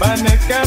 Baneka.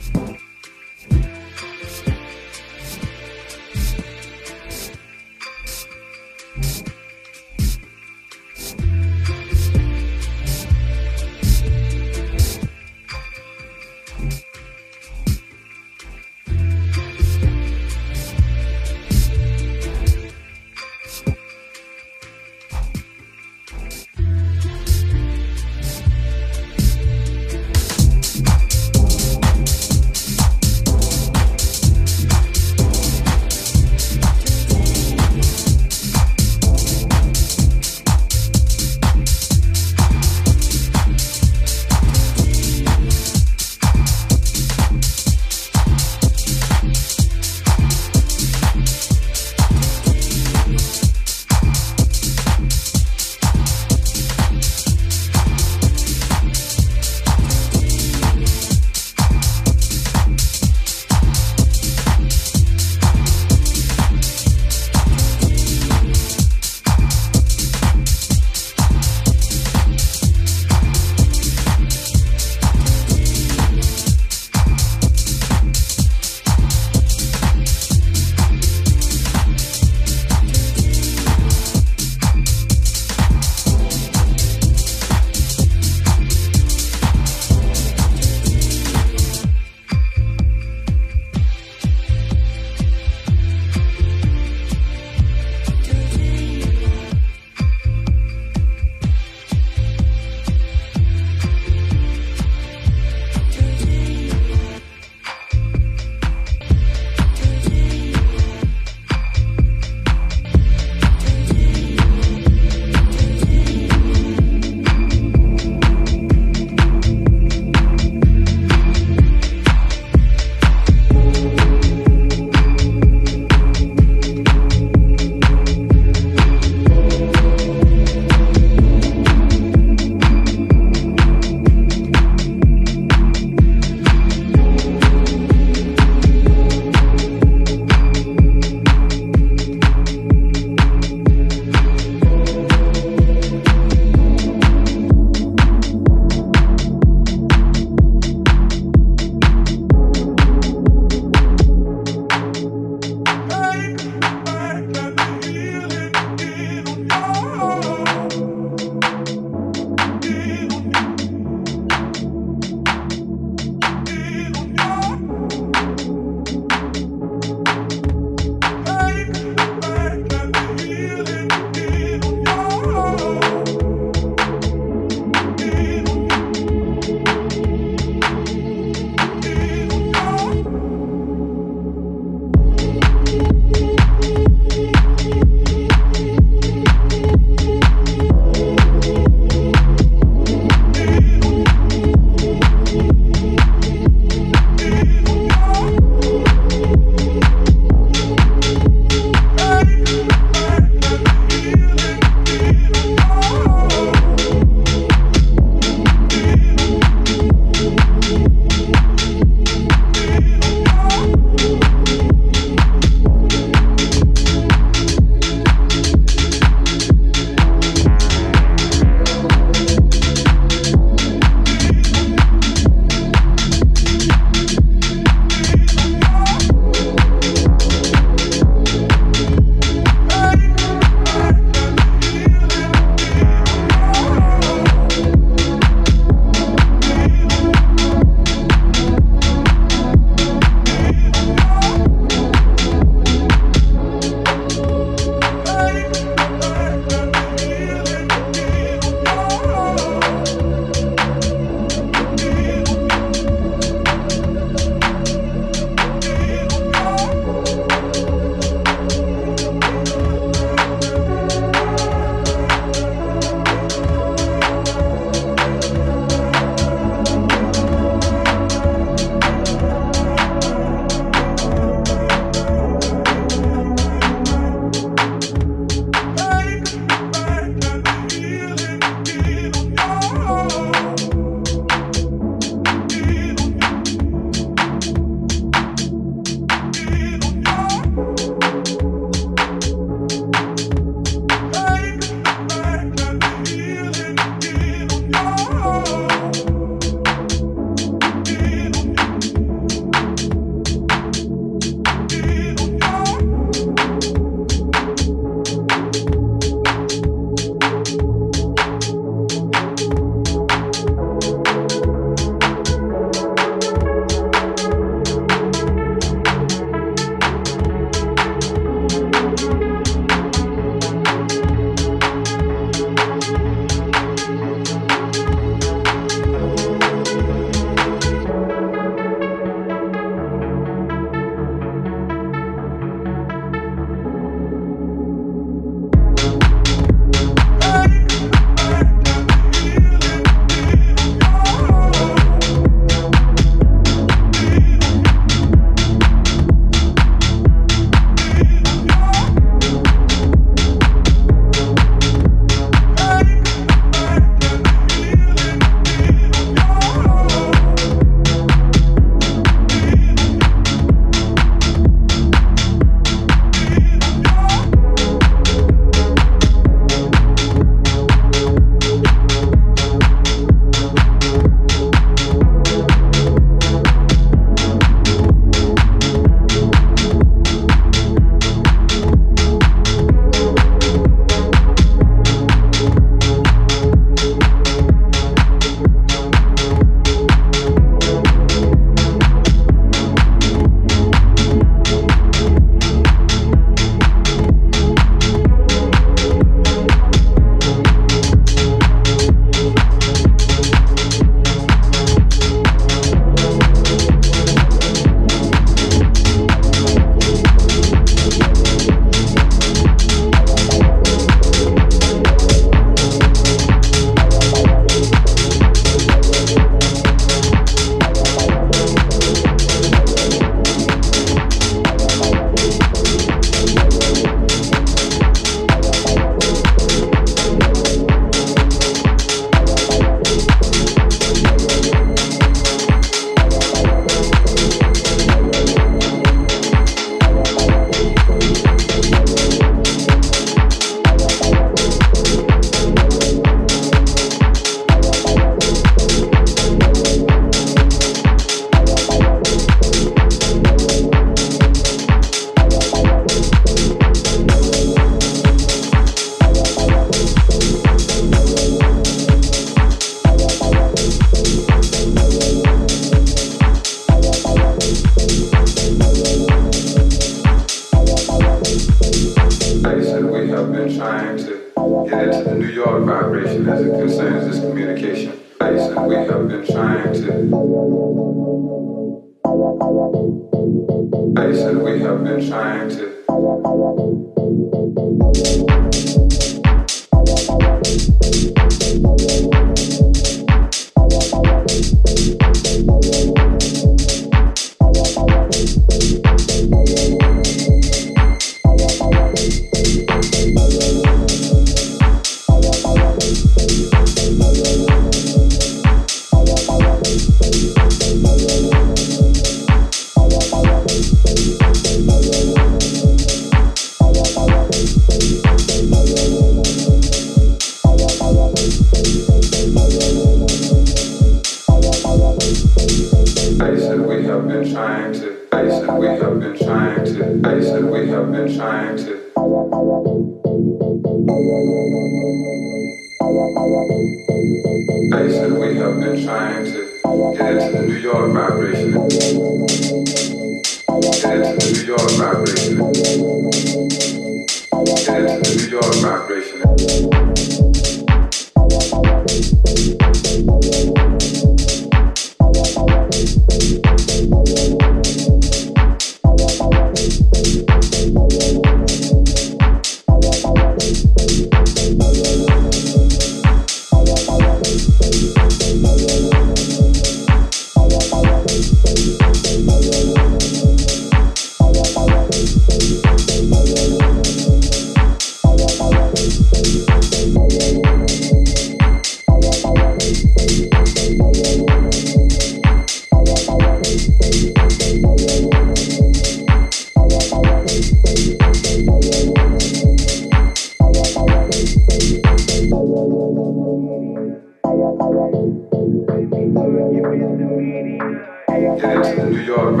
Just to get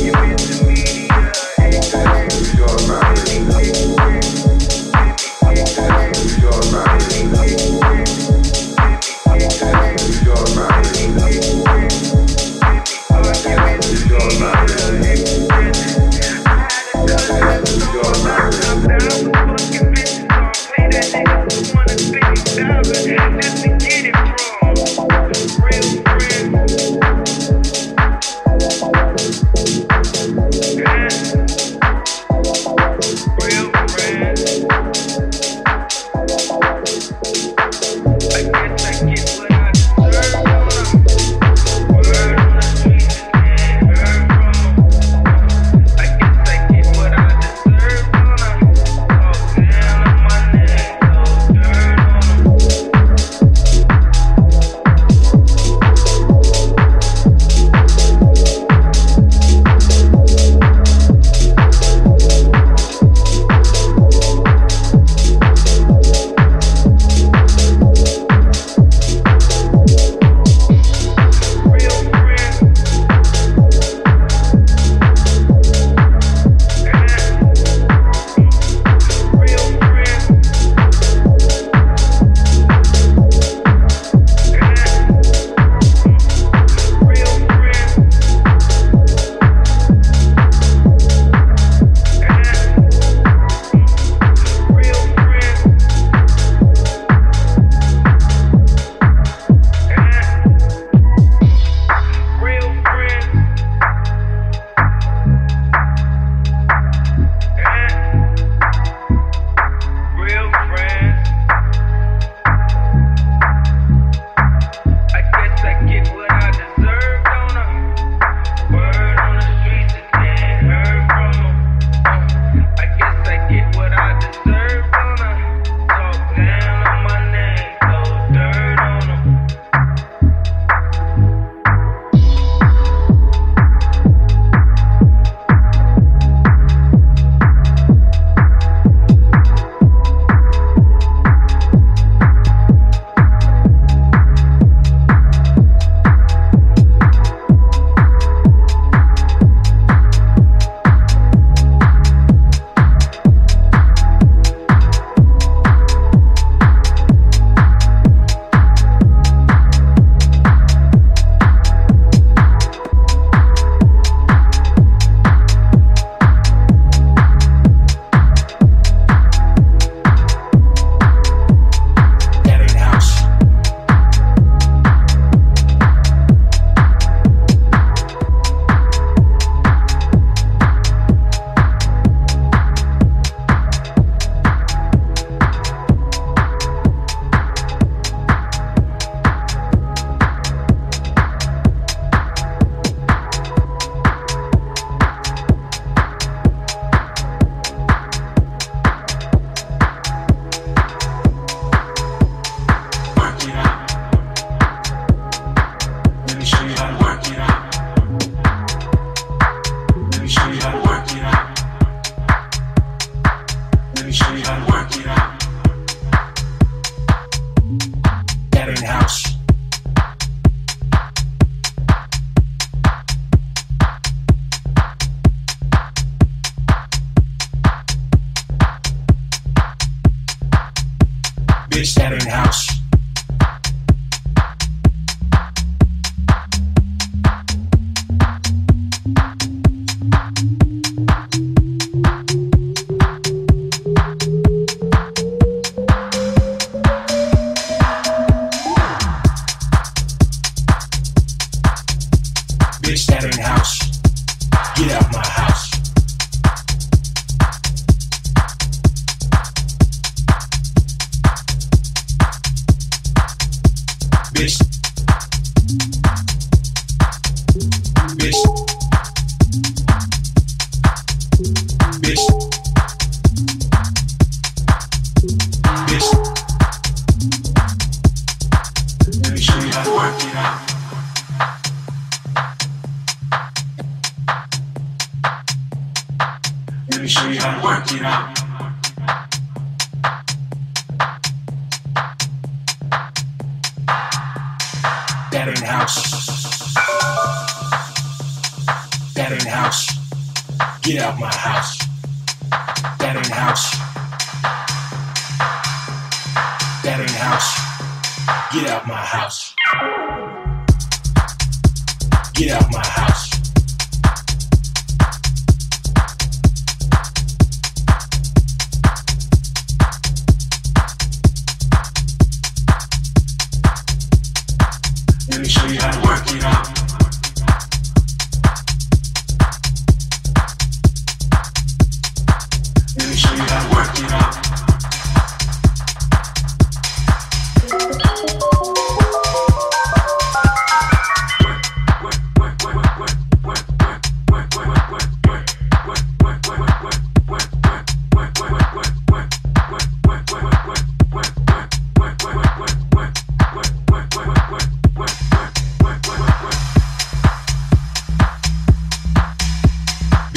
it from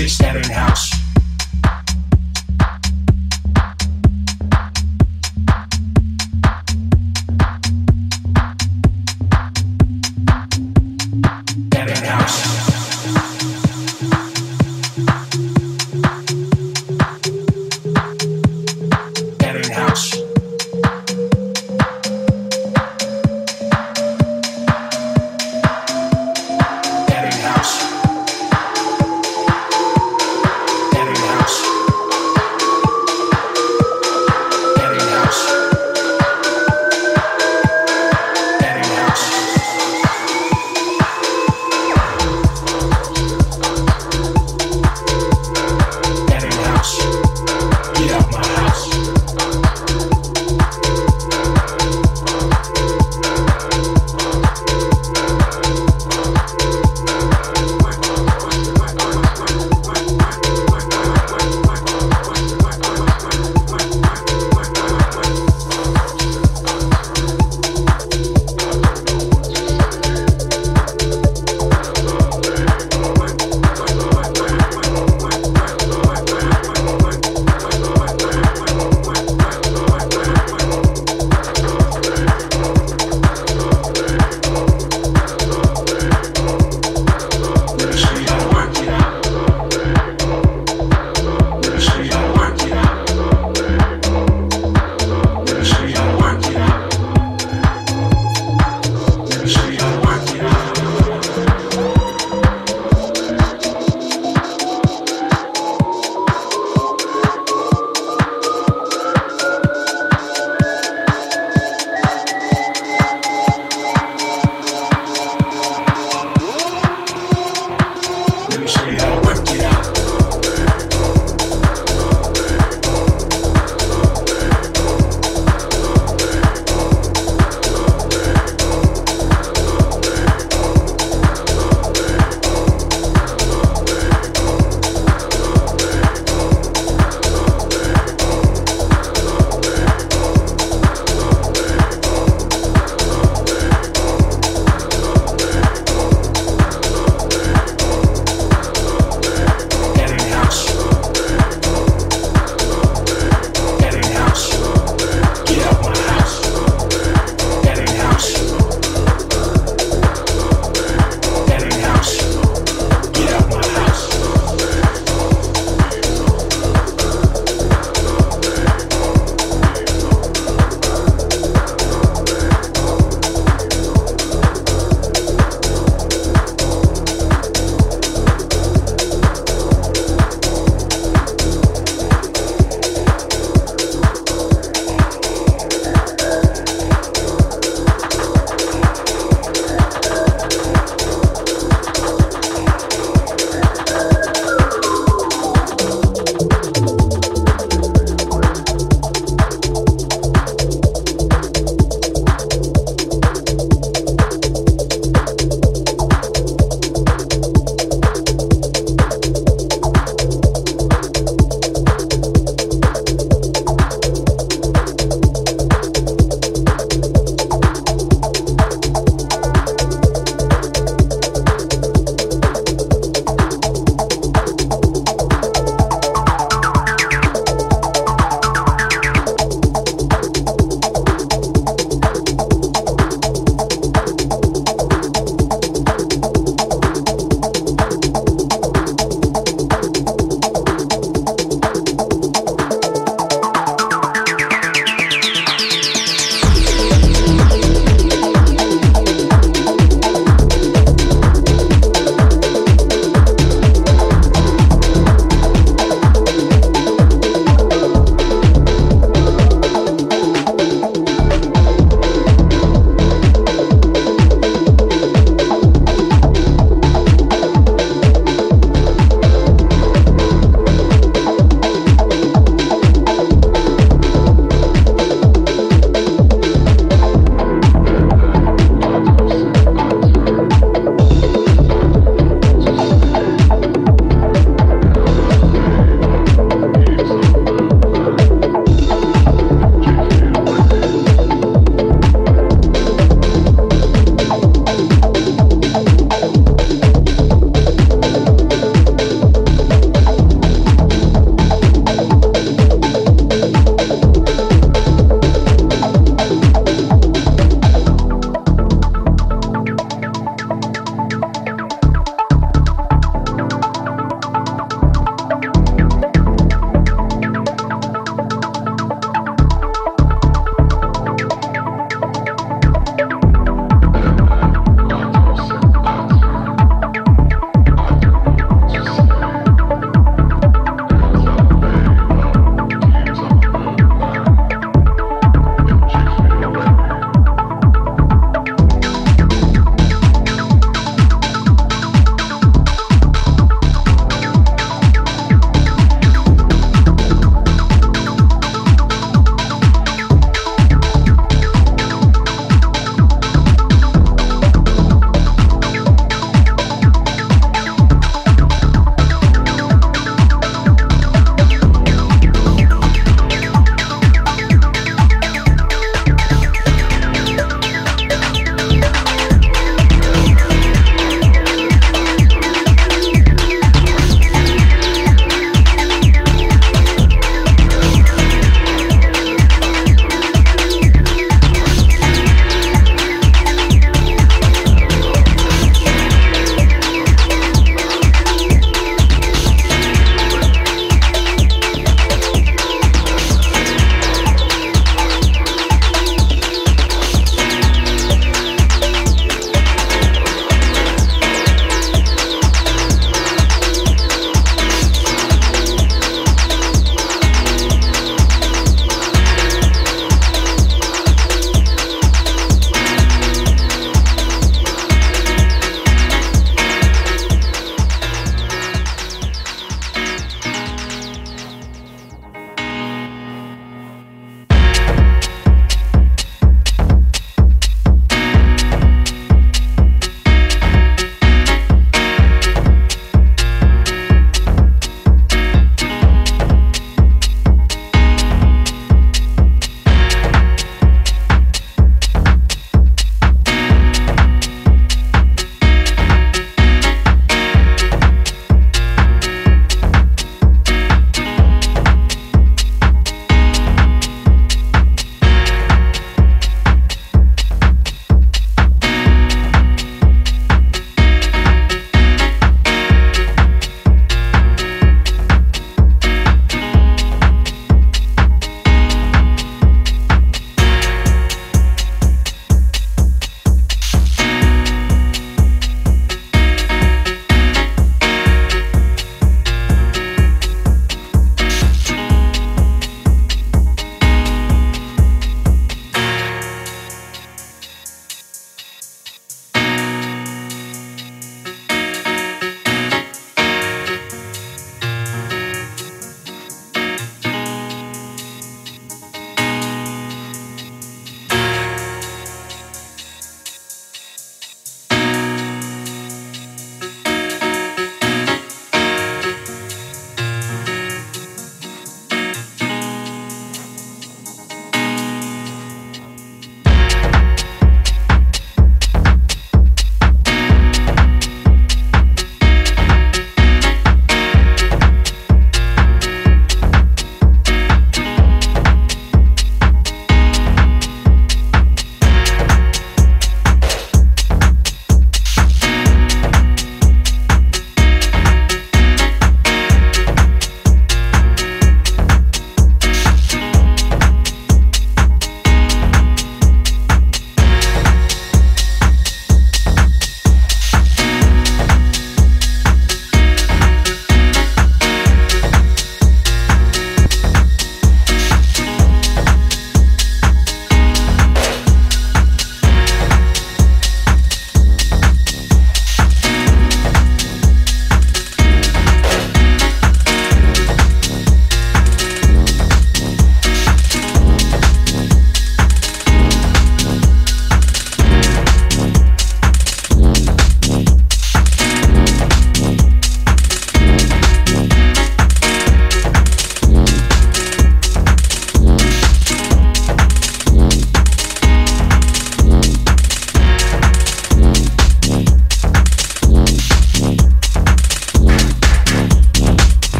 bitch that ain't house.